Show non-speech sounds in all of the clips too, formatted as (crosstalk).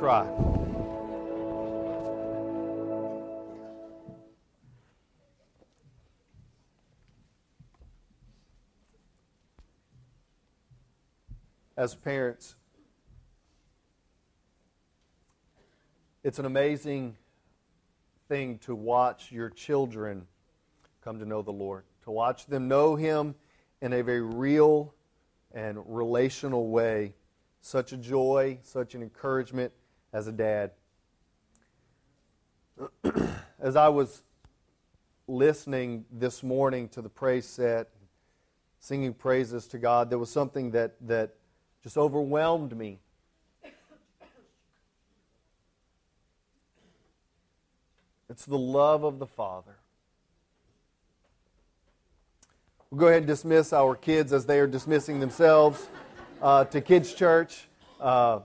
cry. As parents, it's an amazing thing to watch your children come to know the Lord, to watch them know Him in a very real and relational way. Such a joy, such an encouragement as a dad. (clears throat) as I was listening this morning to the praise set, singing praises to God, there was something that, that just overwhelmed me. It's the love of the Father. We'll go ahead and dismiss our kids as they are dismissing themselves uh, to Kids Church. Uh,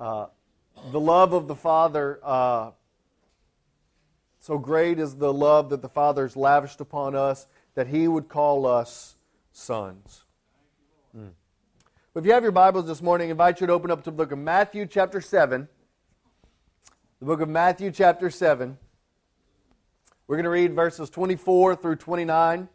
uh, the love of the Father, uh, so great is the love that the Father has lavished upon us that He would call us sons. Mm. If you have your Bibles this morning, I invite you to open up to the book of Matthew, chapter 7. The book of Matthew, chapter 7. We're going to read verses 24 through 29.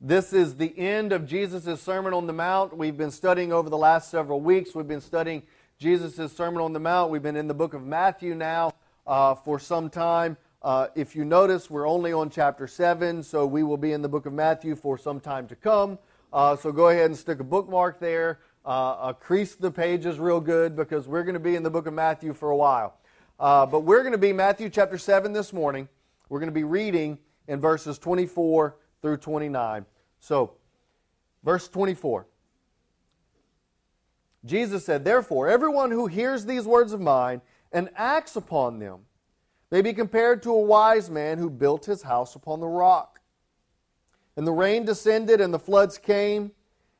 This is the end of Jesus' Sermon on the Mount. We've been studying over the last several weeks. We've been studying Jesus' Sermon on the Mount. We've been in the book of Matthew now uh, for some time. Uh, if you notice, we're only on chapter 7, so we will be in the book of Matthew for some time to come. Uh, so go ahead and stick a bookmark there. Uh, crease the pages real good because we're going to be in the book of Matthew for a while. Uh, but we're going to be Matthew chapter 7 this morning. We're going to be reading in verses 24 through 29. So, verse 24. Jesus said, Therefore, everyone who hears these words of mine and acts upon them may be compared to a wise man who built his house upon the rock. And the rain descended, and the floods came,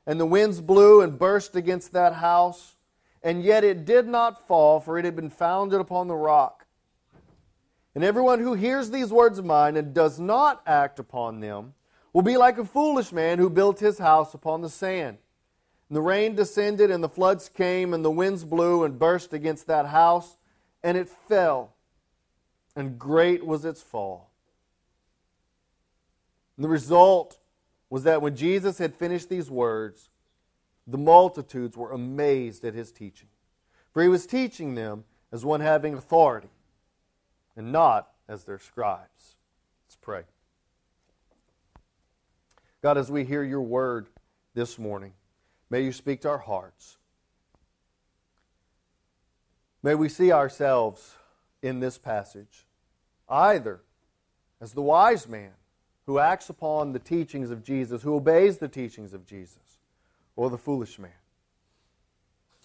and the winds blew and burst against that house, and yet it did not fall, for it had been founded upon the rock. And everyone who hears these words of mine and does not act upon them will be like a foolish man who built his house upon the sand. And the rain descended, and the floods came, and the winds blew and burst against that house, and it fell, and great was its fall. And the result was that when Jesus had finished these words, the multitudes were amazed at his teaching. For he was teaching them as one having authority, and not as their scribes. Let's pray. God, as we hear your word this morning, may you speak to our hearts. May we see ourselves in this passage either as the wise man who acts upon the teachings of Jesus, who obeys the teachings of Jesus, or the foolish man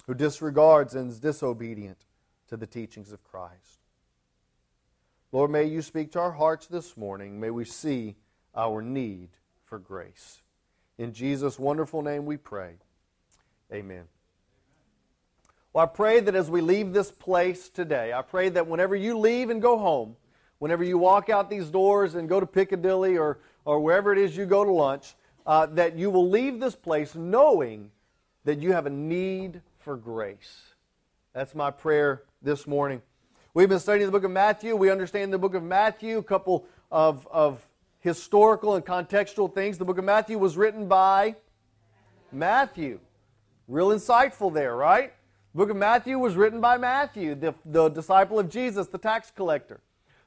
who disregards and is disobedient to the teachings of Christ. Lord, may you speak to our hearts this morning. May we see our need for grace. In Jesus' wonderful name we pray. Amen. Well, I pray that as we leave this place today, I pray that whenever you leave and go home, whenever you walk out these doors and go to Piccadilly or, or wherever it is you go to lunch, uh, that you will leave this place knowing that you have a need for grace. That's my prayer this morning. We've been studying the book of Matthew. We understand the book of Matthew, a couple of, of historical and contextual things. The book of Matthew was written by Matthew. Real insightful there, right? The book of Matthew was written by Matthew, the, the disciple of Jesus, the tax collector.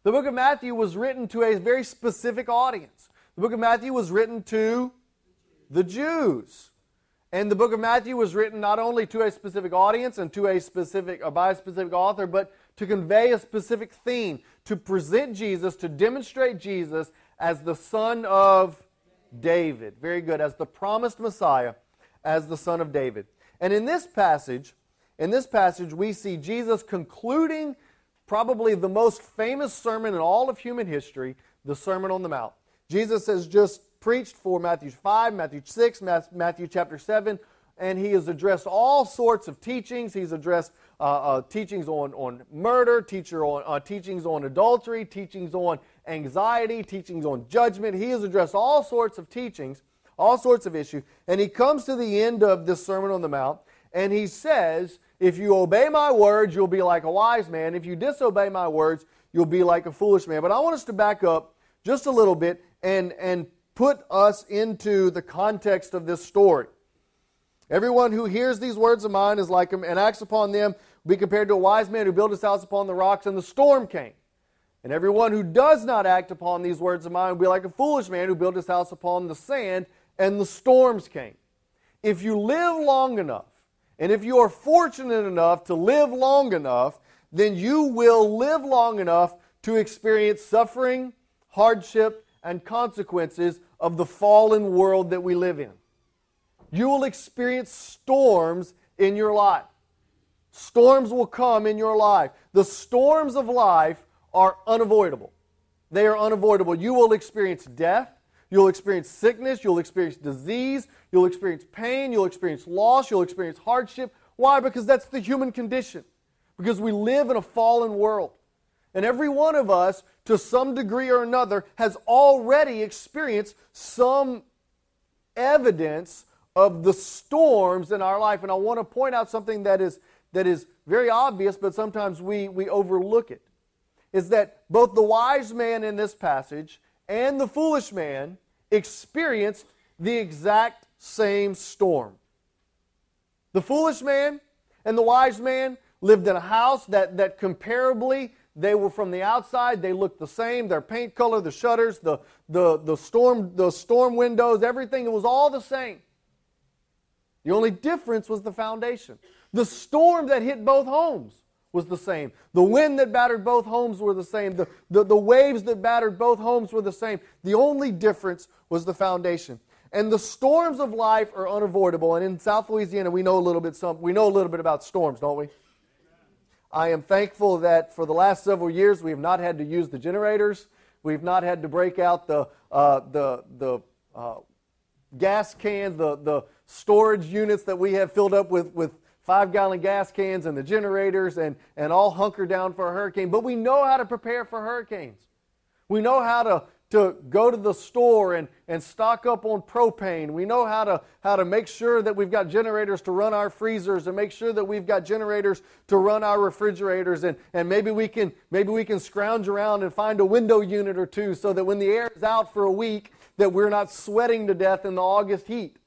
The book of Matthew was written to a very specific audience. The book of Matthew was written to the Jews. And the book of Matthew was written not only to a specific audience and to a specific or by a specific author, but to convey a specific theme, to present Jesus, to demonstrate Jesus as the son of David. Very good. As the promised Messiah, as the son of David. And in this passage, in this passage, we see Jesus concluding probably the most famous sermon in all of human history, the Sermon on the Mount. Jesus has just preached for Matthew 5, Matthew 6, Matthew chapter 7, and he has addressed all sorts of teachings. He's addressed uh, uh, teachings on, on murder, teacher on, uh, teachings on adultery, teachings on anxiety, teachings on judgment. He has addressed all sorts of teachings, all sorts of issues. And he comes to the end of this Sermon on the Mount, and he says, If you obey my words, you'll be like a wise man. If you disobey my words, you'll be like a foolish man. But I want us to back up just a little bit and, and put us into the context of this story. Everyone who hears these words of mine is like him and acts upon them will be compared to a wise man who built his house upon the rocks and the storm came. And everyone who does not act upon these words of mine will be like a foolish man who built his house upon the sand and the storms came. If you live long enough, and if you are fortunate enough to live long enough, then you will live long enough to experience suffering, hardship, and consequences of the fallen world that we live in. You will experience storms in your life. Storms will come in your life. The storms of life are unavoidable. They are unavoidable. You will experience death. You'll experience sickness. You'll experience disease. You'll experience pain. You'll experience loss. You'll experience hardship. Why? Because that's the human condition. Because we live in a fallen world. And every one of us, to some degree or another, has already experienced some evidence of the storms in our life. And I want to point out something that is, that is very obvious, but sometimes we, we overlook it. Is that both the wise man in this passage and the foolish man experienced the exact same storm. The foolish man and the wise man lived in a house that, that comparably they were from the outside they looked the same their paint color the shutters the, the, the storm the storm windows everything it was all the same. The only difference was the foundation. The storm that hit both homes was the same. The wind that battered both homes were the same. The, the, the waves that battered both homes were the same. The only difference was the foundation. And the storms of life are unavoidable. And in south louisiana we know a little bit some we know a little bit about storms don't we? I am thankful that for the last several years we have not had to use the generators. We've not had to break out the, uh, the, the uh, gas cans, the, the storage units that we have filled up with, with five gallon gas cans and the generators and, and all hunker down for a hurricane. But we know how to prepare for hurricanes. We know how to to go to the store and, and stock up on propane. We know how to, how to make sure that we've got generators to run our freezers and make sure that we've got generators to run our refrigerators. And, and maybe, we can, maybe we can scrounge around and find a window unit or two so that when the air is out for a week, that we're not sweating to death in the August heat.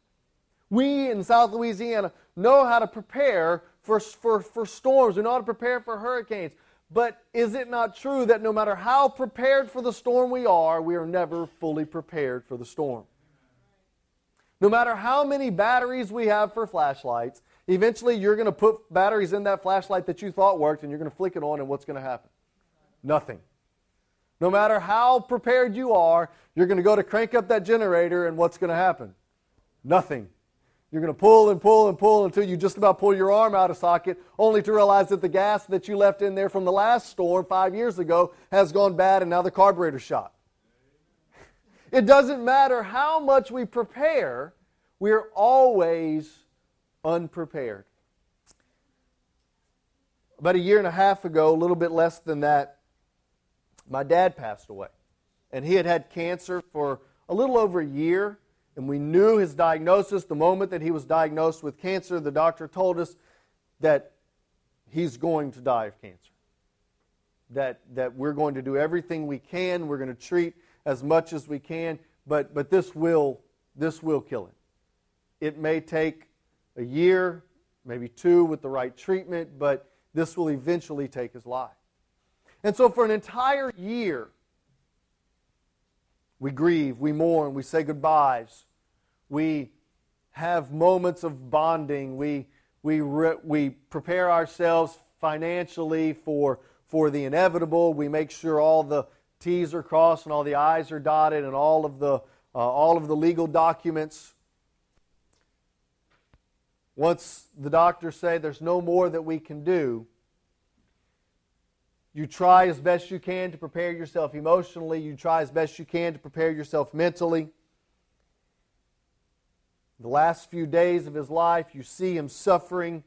We in South Louisiana know how to prepare for, for, for storms. We know how to prepare for hurricanes. But is it not true that no matter how prepared for the storm we are, we are never fully prepared for the storm? No matter how many batteries we have for flashlights, eventually you're going to put batteries in that flashlight that you thought worked and you're going to flick it on, and what's going to happen? Nothing. No matter how prepared you are, you're going to go to crank up that generator, and what's going to happen? Nothing. You're going to pull and pull and pull until you just about pull your arm out of socket, only to realize that the gas that you left in there from the last storm five years ago has gone bad and now the carburetor's shot. It doesn't matter how much we prepare, we're always unprepared. About a year and a half ago, a little bit less than that, my dad passed away. And he had had cancer for a little over a year and we knew his diagnosis the moment that he was diagnosed with cancer. The doctor told us that he's going to die of cancer. That, that we're going to do everything we can. We're going to treat as much as we can, but, but this, will, this will kill him. It may take a year, maybe two with the right treatment, but this will eventually take his life. And so, for an entire year, we grieve, we mourn, we say goodbyes. We have moments of bonding. We, we, re, we prepare ourselves financially for, for the inevitable. We make sure all the T's are crossed and all the I's are dotted and all of the, uh, all of the legal documents. Once the doctors say there's no more that we can do, you try as best you can to prepare yourself emotionally. You try as best you can to prepare yourself mentally. The last few days of his life, you see him suffering.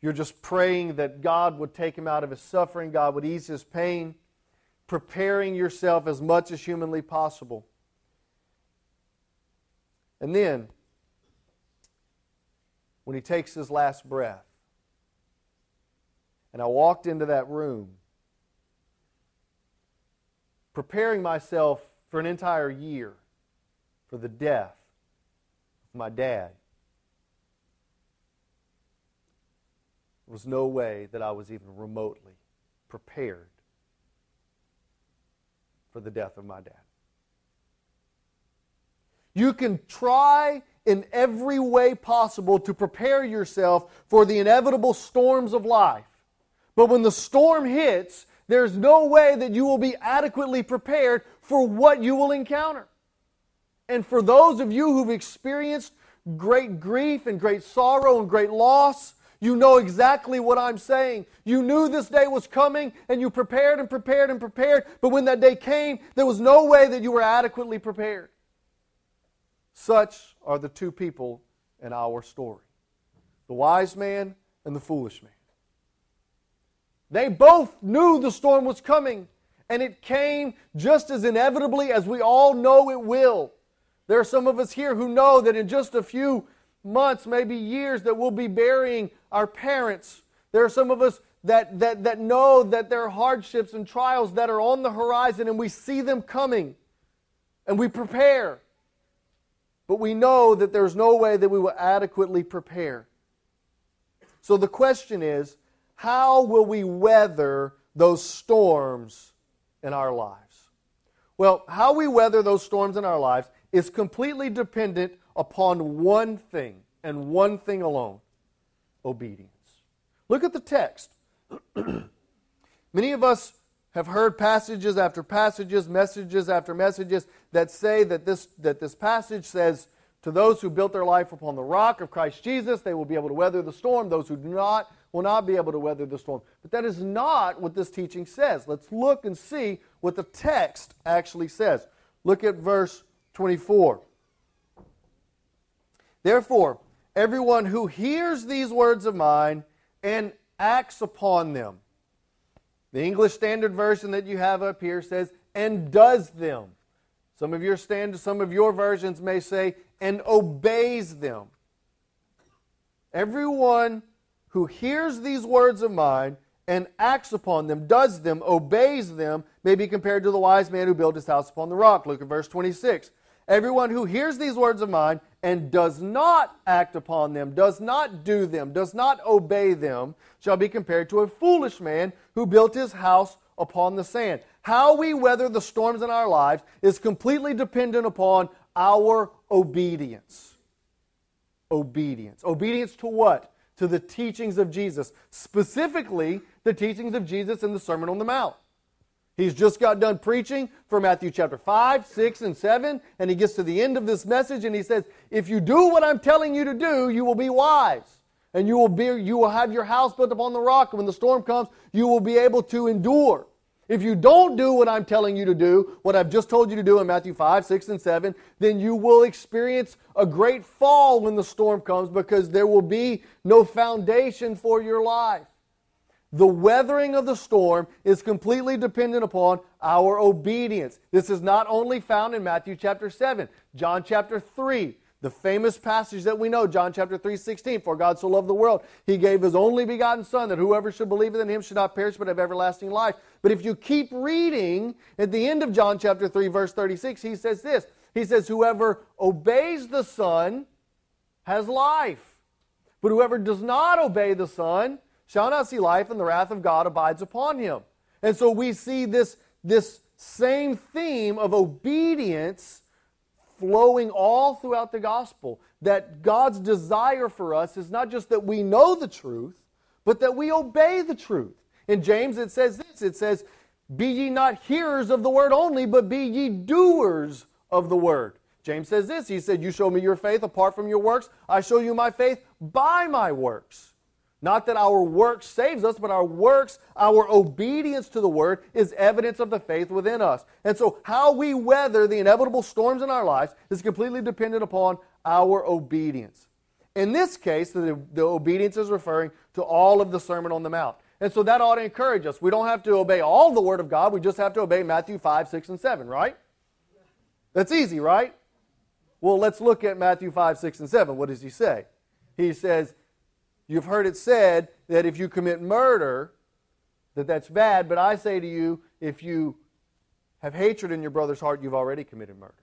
You're just praying that God would take him out of his suffering, God would ease his pain, preparing yourself as much as humanly possible. And then, when he takes his last breath, And I walked into that room, preparing myself for an entire year for the death my dad. There was no way that I was even remotely prepared for the death of my dad. You can try in every way possible to prepare yourself for the inevitable storms of life. But when the storm hits, there's no way that you will be adequately prepared for what you will encounter. And for those of you who've experienced great grief and great sorrow and great loss, you know exactly what I'm saying. You knew this day was coming and you prepared and prepared and prepared, but when that day came, there was no way that you were adequately prepared. Such are the two people in our story the wise man and the foolish man. They both knew the storm was coming, and it came just as inevitably as we all know it will. There are some of us here who know that in just a few months, maybe years, that we'll be burying our parents. There are some of us that, that, that know that there are hardships and trials that are on the horizon, and we see them coming, and we prepare. But we know that there's no way that we will adequately prepare. So the question is how will we weather those storms in our lives? Well, how we weather those storms in our lives is completely dependent upon one thing and one thing alone obedience. Look at the text. (clears throat) Many of us have heard passages after passages, messages after messages that say that this, that this passage says, To those who built their life upon the rock of Christ Jesus, they will be able to weather the storm. Those who do not will not be able to weather the storm. But that is not what this teaching says. Let's look and see what the text actually says. Look at verse 24. Therefore, everyone who hears these words of mine and acts upon them, the English Standard Version that you have up here says, and does them. Some of your stand, some of your versions may say, and obeys them. Everyone who hears these words of mine and acts upon them, does them, obeys them, may be compared to the wise man who built his house upon the rock. Look at verse 26. Everyone who hears these words of mine and does not act upon them, does not do them, does not obey them, shall be compared to a foolish man who built his house upon the sand. How we weather the storms in our lives is completely dependent upon our obedience. Obedience. Obedience to what? To the teachings of Jesus, specifically the teachings of Jesus in the Sermon on the Mount. He's just got done preaching for Matthew chapter 5, 6, and 7, and he gets to the end of this message and he says, If you do what I'm telling you to do, you will be wise. And you will, be, you will have your house built upon the rock, and when the storm comes, you will be able to endure. If you don't do what I'm telling you to do, what I've just told you to do in Matthew 5, 6, and 7, then you will experience a great fall when the storm comes because there will be no foundation for your life. The weathering of the storm is completely dependent upon our obedience. This is not only found in Matthew chapter 7, John chapter 3, the famous passage that we know, John chapter 3, 16, For God so loved the world, he gave his only begotten Son, that whoever should believe in him should not perish but have everlasting life. But if you keep reading, at the end of John chapter 3, verse 36, he says this He says, Whoever obeys the Son has life. But whoever does not obey the Son shall not see life, and the wrath of God abides upon him. And so we see this, this same theme of obedience flowing all throughout the gospel. That God's desire for us is not just that we know the truth, but that we obey the truth. In James, it says this it says, Be ye not hearers of the word only, but be ye doers of the word. James says this He said, You show me your faith apart from your works, I show you my faith by my works. Not that our work saves us, but our works, our obedience to the word is evidence of the faith within us. And so, how we weather the inevitable storms in our lives is completely dependent upon our obedience. In this case, the, the obedience is referring to all of the Sermon on the Mount. And so that ought to encourage us. We don't have to obey all the Word of God, we just have to obey Matthew 5, 6, and 7, right? That's easy, right? Well, let's look at Matthew 5, 6, and 7. What does he say? He says, You've heard it said that if you commit murder, that that's bad, but I say to you, if you have hatred in your brother's heart, you've already committed murder.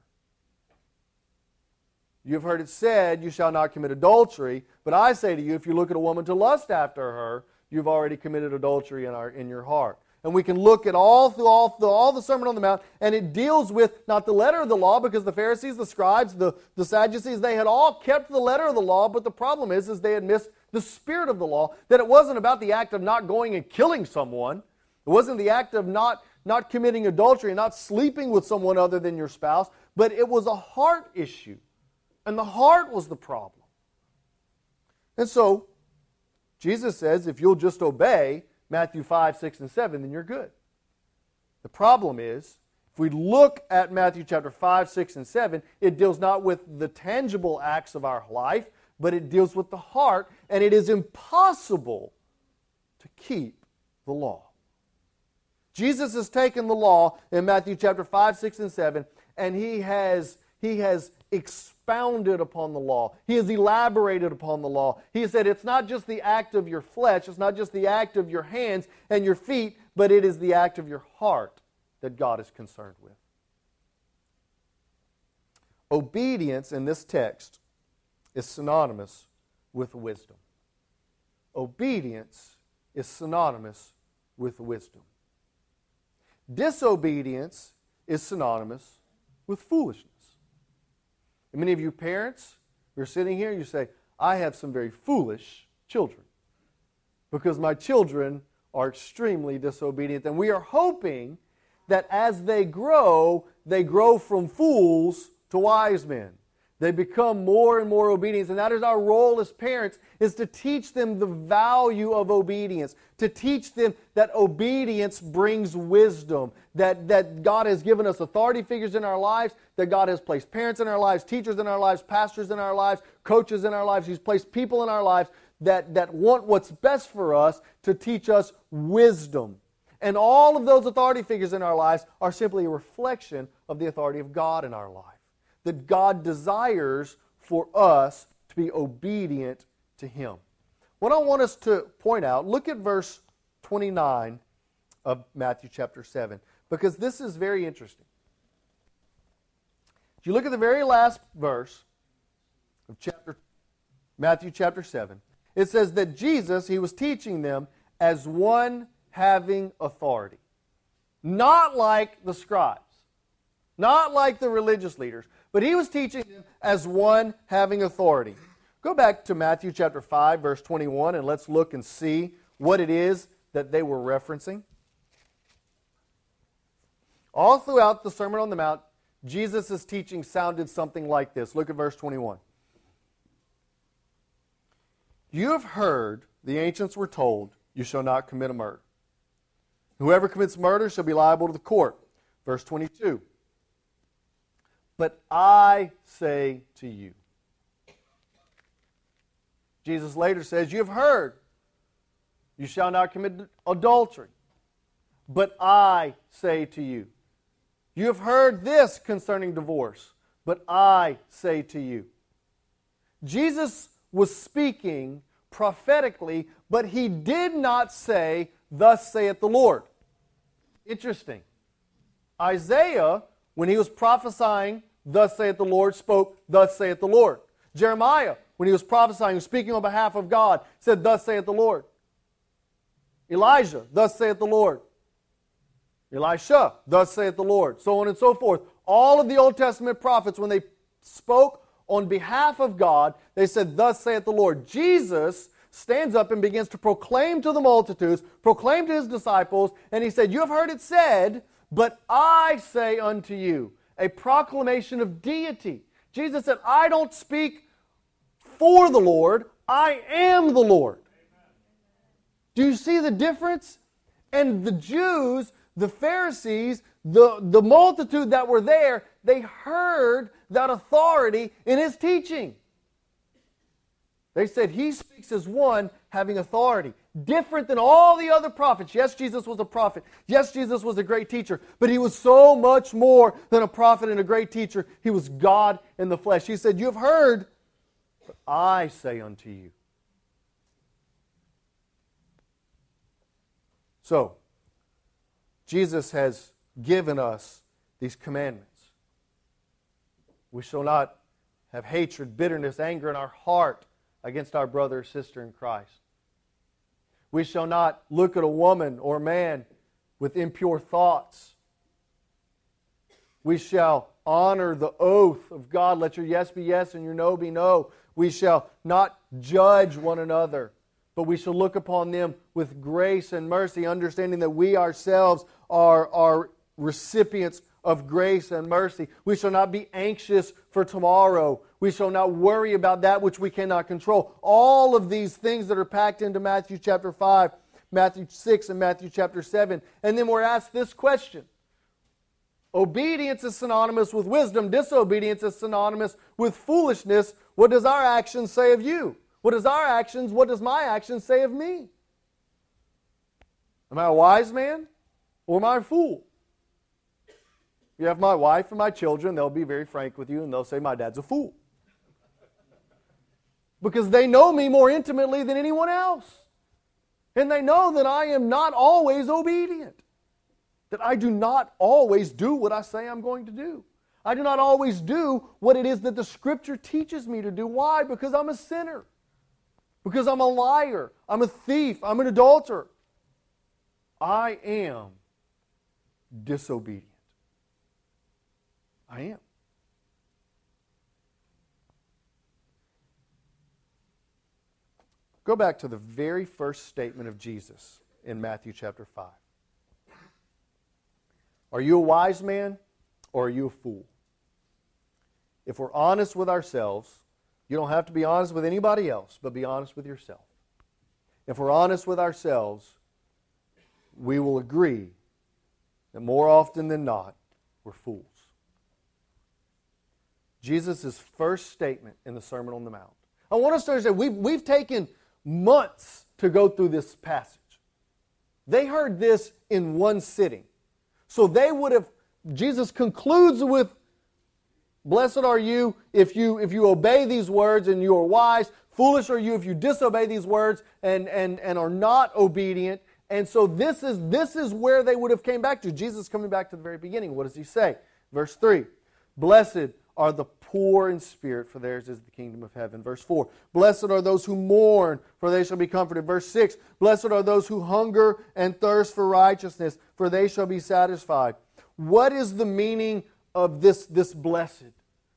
You've heard it said, You shall not commit adultery. But I say to you, if you look at a woman to lust after her, you've already committed adultery in, our, in your heart. And we can look at all through all, through all the Sermon on the Mount, and it deals with not the letter of the law, because the Pharisees, the scribes, the, the Sadducees, they had all kept the letter of the law, but the problem is, is they had missed the spirit of the law, that it wasn't about the act of not going and killing someone. It wasn't the act of not, not committing adultery, and not sleeping with someone other than your spouse, but it was a heart issue. And the heart was the problem. And so, Jesus says if you'll just obey Matthew 5, 6, and 7, then you're good. The problem is, if we look at Matthew chapter 5, 6, and 7, it deals not with the tangible acts of our life, but it deals with the heart, and it is impossible to keep the law. Jesus has taken the law in Matthew chapter 5, 6, and 7, and he has, he has expounded upon the law. He has elaborated upon the law. He said it's not just the act of your flesh, it's not just the act of your hands and your feet, but it is the act of your heart that God is concerned with. Obedience in this text is synonymous with wisdom. Obedience is synonymous with wisdom. Disobedience is synonymous with foolishness. And many of you parents, you're sitting here, you say, I have some very foolish children because my children are extremely disobedient. And we are hoping that as they grow, they grow from fools to wise men. They become more and more obedient. And that is our role as parents, is to teach them the value of obedience, to teach them that obedience brings wisdom, that, that God has given us authority figures in our lives, that God has placed parents in our lives, teachers in our lives, pastors in our lives, coaches in our lives. He's placed people in our lives that, that want what's best for us to teach us wisdom. And all of those authority figures in our lives are simply a reflection of the authority of God in our life that God desires for us to be obedient to Him. What I want us to point out, look at verse 29 of Matthew chapter 7, because this is very interesting. If you look at the very last verse of chapter Matthew chapter 7, it says that Jesus, he was teaching them as one having authority. Not like the scribes, not like the religious leaders, but he was teaching them as one having authority. Go back to Matthew chapter 5, verse 21, and let's look and see what it is that they were referencing. All throughout the Sermon on the Mount, Jesus' teaching sounded something like this. Look at verse 21. You have heard, the ancients were told, you shall not commit a murder. Whoever commits murder shall be liable to the court. Verse 22. But I say to you. Jesus later says, You have heard, you shall not commit adultery. But I say to you. You have heard this concerning divorce, but I say to you. Jesus was speaking prophetically, but he did not say, Thus saith the Lord. Interesting. Isaiah when he was prophesying, thus saith the Lord, spoke, thus saith the Lord. Jeremiah, when he was prophesying, speaking on behalf of God, said, thus saith the Lord. Elijah, thus saith the Lord. Elisha, thus saith the Lord. So on and so forth. All of the Old Testament prophets, when they spoke on behalf of God, they said, Thus saith the Lord. Jesus stands up and begins to proclaim to the multitudes, proclaim to his disciples, and he said, You have heard it said, but I say unto you, a proclamation of deity. Jesus said, I don't speak for the Lord, I am the Lord. Do you see the difference? And the Jews, the Pharisees, the, the multitude that were there, they heard that authority in his teaching. They said, He speaks as one having authority different than all the other prophets. Yes, Jesus was a prophet. Yes, Jesus was a great teacher, but he was so much more than a prophet and a great teacher. He was God in the flesh. He said, You have heard, but I say unto you. So, Jesus has given us these commandments. We shall not have hatred, bitterness, anger in our heart against our brother or sister in Christ. We shall not look at a woman or man with impure thoughts. We shall honor the oath of God. Let your yes be yes and your no be no. We shall not judge one another, but we shall look upon them with grace and mercy, understanding that we ourselves are, are recipients of grace and mercy. We shall not be anxious for tomorrow. We shall not worry about that which we cannot control. All of these things that are packed into Matthew chapter 5, Matthew 6, and Matthew chapter 7. And then we're asked this question Obedience is synonymous with wisdom, disobedience is synonymous with foolishness. What does our actions say of you? What does our actions, what does my actions say of me? Am I a wise man or am I a fool? You have my wife and my children, they'll be very frank with you and they'll say, My dad's a fool. Because they know me more intimately than anyone else. And they know that I am not always obedient that I do not always do what I say I'm going to do. I do not always do what it is that the Scripture teaches me to do. Why? Because I'm a sinner. Because I'm a liar. I'm a thief. I'm an adulterer. I am disobedient. I am. Go back to the very first statement of Jesus in Matthew chapter 5. Are you a wise man or are you a fool? If we're honest with ourselves, you don't have to be honest with anybody else, but be honest with yourself. If we're honest with ourselves, we will agree that more often than not, we're fools. Jesus' first statement in the Sermon on the Mount. I want us to understand we've, we've taken months to go through this passage. They heard this in one sitting. So they would have, Jesus concludes with, Blessed are you if you if you obey these words and you are wise. Foolish are you if you disobey these words and, and, and are not obedient. And so this is this is where they would have came back to. Jesus coming back to the very beginning. What does he say? Verse 3. Blessed are the poor in spirit, for theirs is the kingdom of heaven. Verse 4 Blessed are those who mourn, for they shall be comforted. Verse 6 Blessed are those who hunger and thirst for righteousness, for they shall be satisfied. What is the meaning of this, this blessed?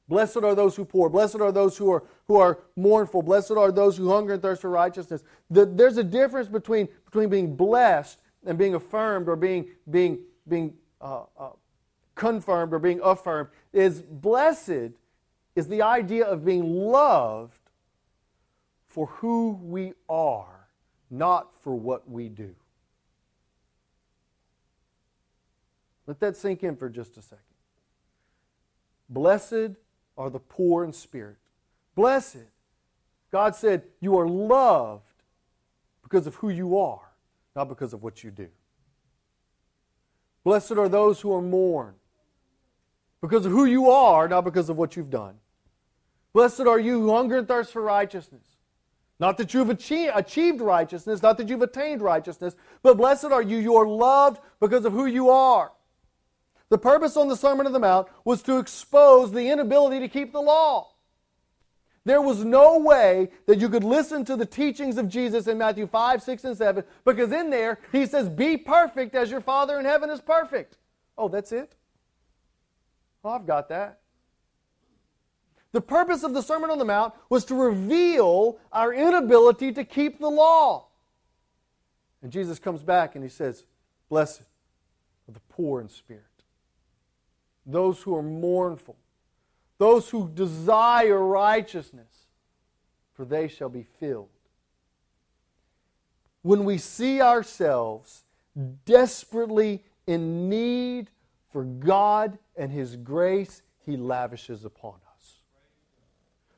Blessed are those who poor. Blessed are those who are, who are mournful. Blessed are those who hunger and thirst for righteousness. The, there's a difference between, between being blessed and being affirmed or being, being, being uh, uh, confirmed or being affirmed. Is blessed is the idea of being loved for who we are, not for what we do. Let that sink in for just a second. Blessed are the poor in spirit. Blessed. God said, You are loved because of who you are, not because of what you do. Blessed are those who are mourned because of who you are, not because of what you've done. Blessed are you who hunger and thirst for righteousness. Not that you've achieved righteousness, not that you've attained righteousness, but blessed are you, you are loved because of who you are. The purpose on the Sermon on the Mount was to expose the inability to keep the law. There was no way that you could listen to the teachings of Jesus in Matthew 5, 6, and 7, because in there he says, Be perfect as your Father in heaven is perfect. Oh, that's it? I've got that. The purpose of the Sermon on the Mount was to reveal our inability to keep the law. And Jesus comes back and he says, Blessed are the poor in spirit those who are mournful, those who desire righteousness, for they shall be filled. When we see ourselves desperately in need for God and His grace, He lavishes upon us.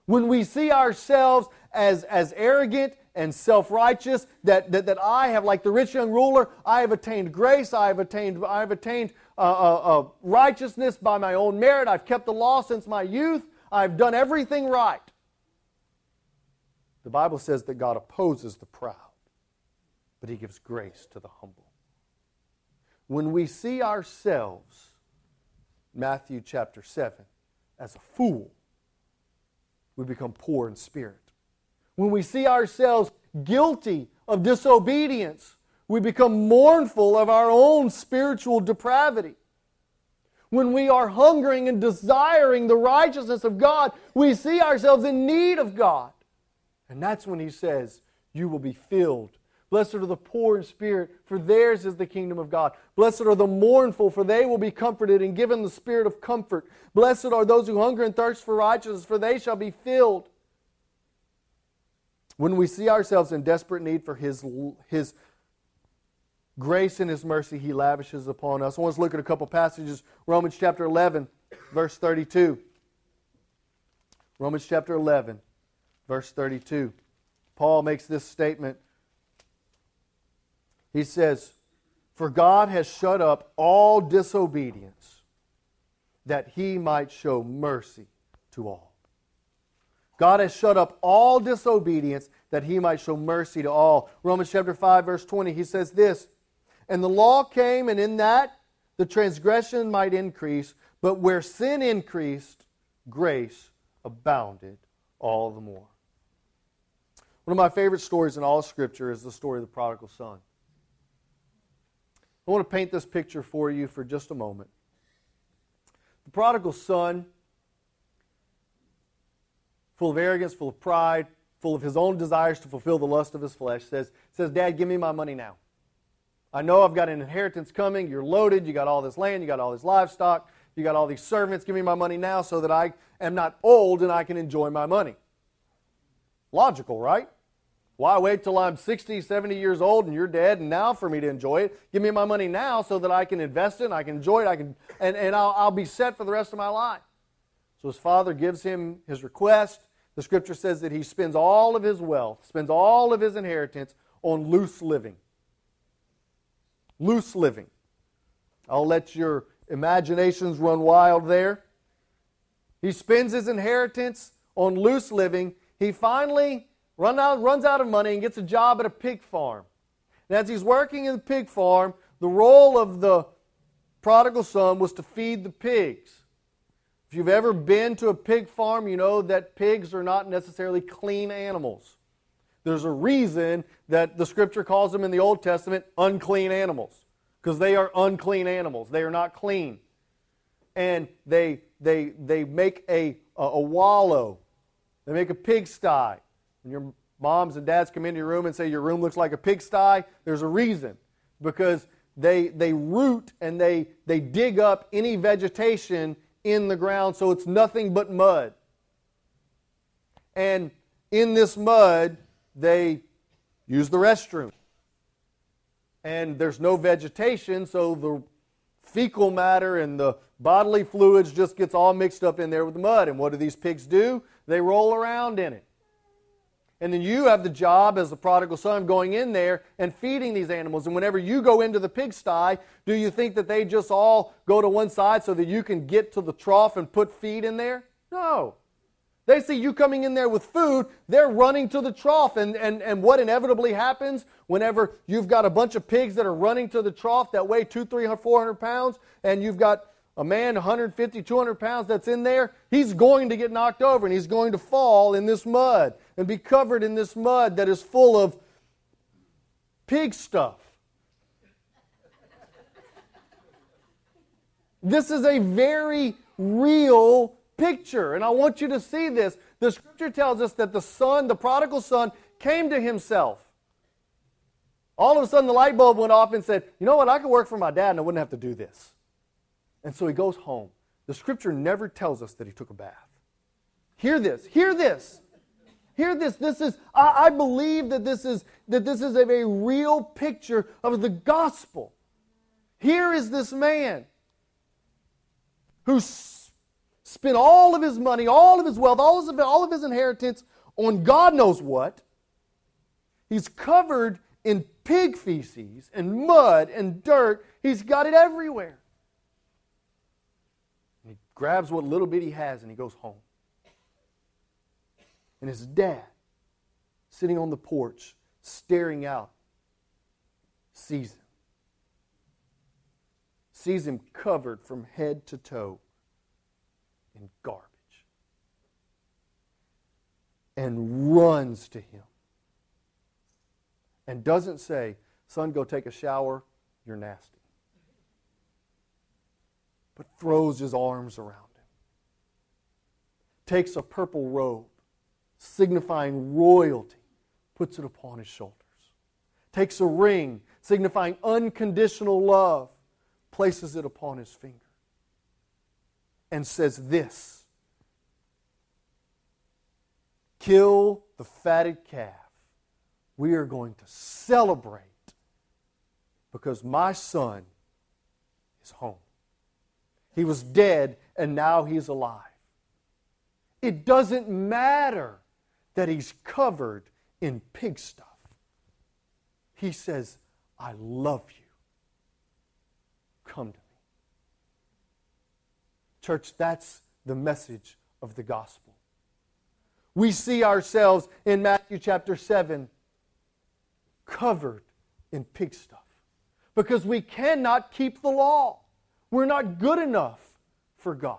When we see ourselves as, as arrogant and self righteous, that, that, that I have, like the rich young ruler, I have attained grace, I have attained, I have attained uh, uh, uh, righteousness by my own merit. I've kept the law since my youth. I've done everything right. The Bible says that God opposes the proud, but He gives grace to the humble. when we see ourselves, Matthew chapter 7, as a fool, we become poor in spirit. When we see ourselves guilty of disobedience, we become mournful of our own spiritual depravity. When we are hungering and desiring the righteousness of God, we see ourselves in need of God. And that's when he says, You will be filled. Blessed are the poor in spirit, for theirs is the kingdom of God. Blessed are the mournful, for they will be comforted and given the spirit of comfort. Blessed are those who hunger and thirst for righteousness, for they shall be filled. When we see ourselves in desperate need for His, His grace and His mercy, He lavishes upon us. I want to look at a couple passages. Romans chapter 11, verse 32. Romans chapter 11, verse 32. Paul makes this statement. He says, For God has shut up all disobedience that he might show mercy to all. God has shut up all disobedience that he might show mercy to all. Romans chapter 5 verse 20 he says this, and the law came and in that the transgression might increase, but where sin increased, grace abounded all the more. One of my favorite stories in all Scripture is the story of the prodigal son. I want to paint this picture for you for just a moment. The prodigal son full of arrogance, full of pride, full of his own desires to fulfill the lust of his flesh, says, says, Dad, give me my money now. I know I've got an inheritance coming. You're loaded. You got all this land. You got all this livestock. You got all these servants. Give me my money now so that I am not old and I can enjoy my money. Logical, right? Why wait till I'm 60, 70 years old and you're dead and now for me to enjoy it? Give me my money now so that I can invest it I can enjoy it I can, and, and I'll, I'll be set for the rest of my life. So his father gives him his request. The scripture says that he spends all of his wealth, spends all of his inheritance on loose living. Loose living. I'll let your imaginations run wild there. He spends his inheritance on loose living. He finally run out, runs out of money and gets a job at a pig farm. And as he's working in the pig farm, the role of the prodigal son was to feed the pigs. If you've ever been to a pig farm, you know that pigs are not necessarily clean animals. There's a reason that the scripture calls them in the Old Testament unclean animals, because they are unclean animals. They are not clean. And they, they, they make a, a, a wallow, they make a pigsty. When your moms and dads come into your room and say your room looks like a pigsty, there's a reason. Because they, they root and they, they dig up any vegetation in the ground, so it's nothing but mud. And in this mud, they use the restroom. And there's no vegetation, so the fecal matter and the bodily fluids just gets all mixed up in there with the mud. And what do these pigs do? They roll around in it. And then you have the job as the prodigal son going in there and feeding these animals. And whenever you go into the pigsty, do you think that they just all go to one side so that you can get to the trough and put feed in there? No. They see you coming in there with food, they're running to the trough. And, and, and what inevitably happens whenever you've got a bunch of pigs that are running to the trough that weigh two, three, four hundred pounds, and you've got a man 150, 200 pounds that's in there, he's going to get knocked over and he's going to fall in this mud and be covered in this mud that is full of pig stuff. This is a very real picture, and I want you to see this. The scripture tells us that the son, the prodigal son, came to himself. All of a sudden, the light bulb went off and said, You know what? I could work for my dad and I wouldn't have to do this. And so he goes home. The scripture never tells us that he took a bath. Hear this. Hear this. Hear this. This is, I, I believe that this is that this is a very real picture of the gospel. Here is this man who spent all of his money, all of his wealth, all of his, all of his inheritance on God knows what. He's covered in pig feces and mud and dirt. He's got it everywhere grabs what little bit he has, and he goes home. And his dad, sitting on the porch, staring out, sees him. sees him covered from head to toe in garbage, and runs to him. And doesn't say, Son, go take a shower, you're nasty. But throws his arms around him. Takes a purple robe, signifying royalty, puts it upon his shoulders. Takes a ring, signifying unconditional love, places it upon his finger, and says this Kill the fatted calf. We are going to celebrate because my son is home. He was dead and now he's alive. It doesn't matter that he's covered in pig stuff. He says, I love you. Come to me. Church, that's the message of the gospel. We see ourselves in Matthew chapter 7 covered in pig stuff because we cannot keep the law. We're not good enough for God.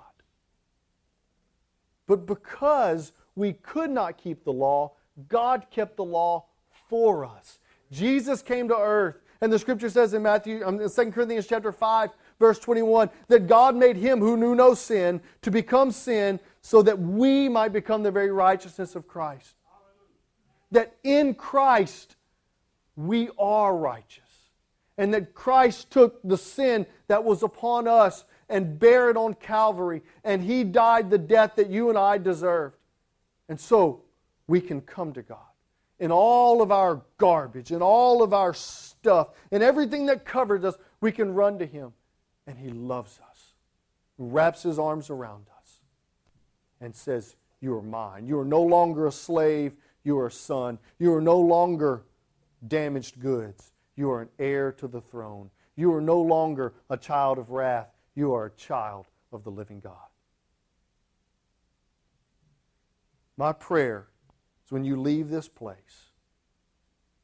But because we could not keep the law, God kept the law for us. Jesus came to earth, and the scripture says in Matthew, um, 2 Corinthians chapter 5, verse 21, that God made him who knew no sin to become sin so that we might become the very righteousness of Christ. That in Christ we are righteous and that Christ took the sin that was upon us and bare it on Calvary, and He died the death that you and I deserved. And so we can come to God in all of our garbage, in all of our stuff, and everything that covers us, we can run to Him, and He loves us, he wraps His arms around us, and says, You are mine. You are no longer a slave, you are a son. You are no longer damaged goods. You are an heir to the throne. You are no longer a child of wrath. You are a child of the living God. My prayer is when you leave this place,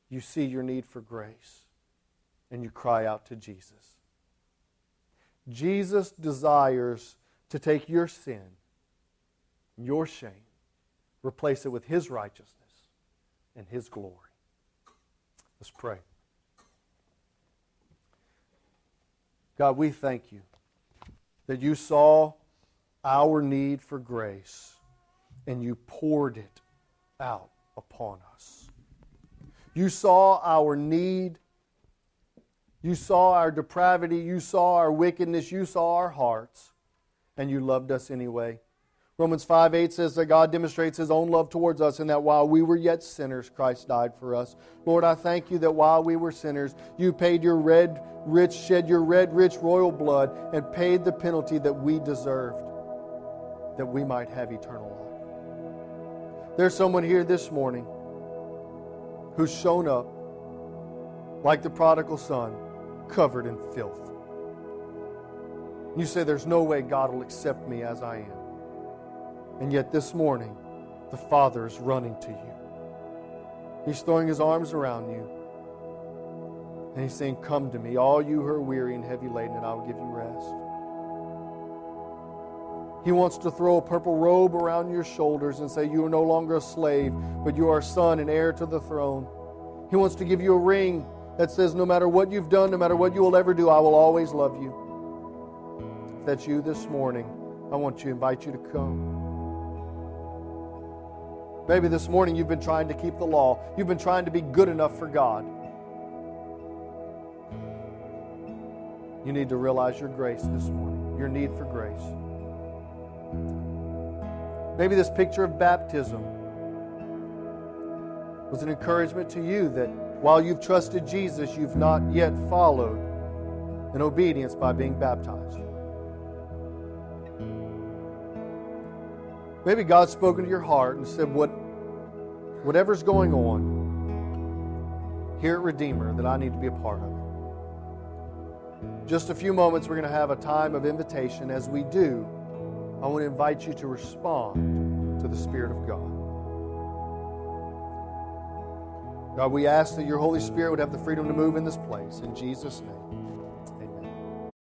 you see your need for grace and you cry out to Jesus. Jesus desires to take your sin, your shame, replace it with His righteousness and His glory. Let's pray. God, we thank you that you saw our need for grace and you poured it out upon us. You saw our need. You saw our depravity. You saw our wickedness. You saw our hearts. And you loved us anyway. Romans 5 8 says that God demonstrates his own love towards us, and that while we were yet sinners, Christ died for us. Lord, I thank you that while we were sinners, you paid your red, rich, shed your red, rich royal blood and paid the penalty that we deserved, that we might have eternal life. There's someone here this morning who's shown up like the prodigal son, covered in filth. You say, There's no way God will accept me as I am. And yet this morning, the Father is running to you. He's throwing his arms around you. And he's saying, Come to me, all you who are weary and heavy laden, and I will give you rest. He wants to throw a purple robe around your shoulders and say, You are no longer a slave, but you are son and heir to the throne. He wants to give you a ring that says, No matter what you've done, no matter what you will ever do, I will always love you. If that's you this morning, I want to invite you to come. Maybe this morning you've been trying to keep the law. You've been trying to be good enough for God. You need to realize your grace this morning, your need for grace. Maybe this picture of baptism was an encouragement to you that while you've trusted Jesus, you've not yet followed in obedience by being baptized. Maybe God's spoken to your heart and said, what, whatever's going on here at Redeemer, that I need to be a part of. Just a few moments, we're going to have a time of invitation. As we do, I want to invite you to respond to the Spirit of God. God, we ask that your Holy Spirit would have the freedom to move in this place. In Jesus' name.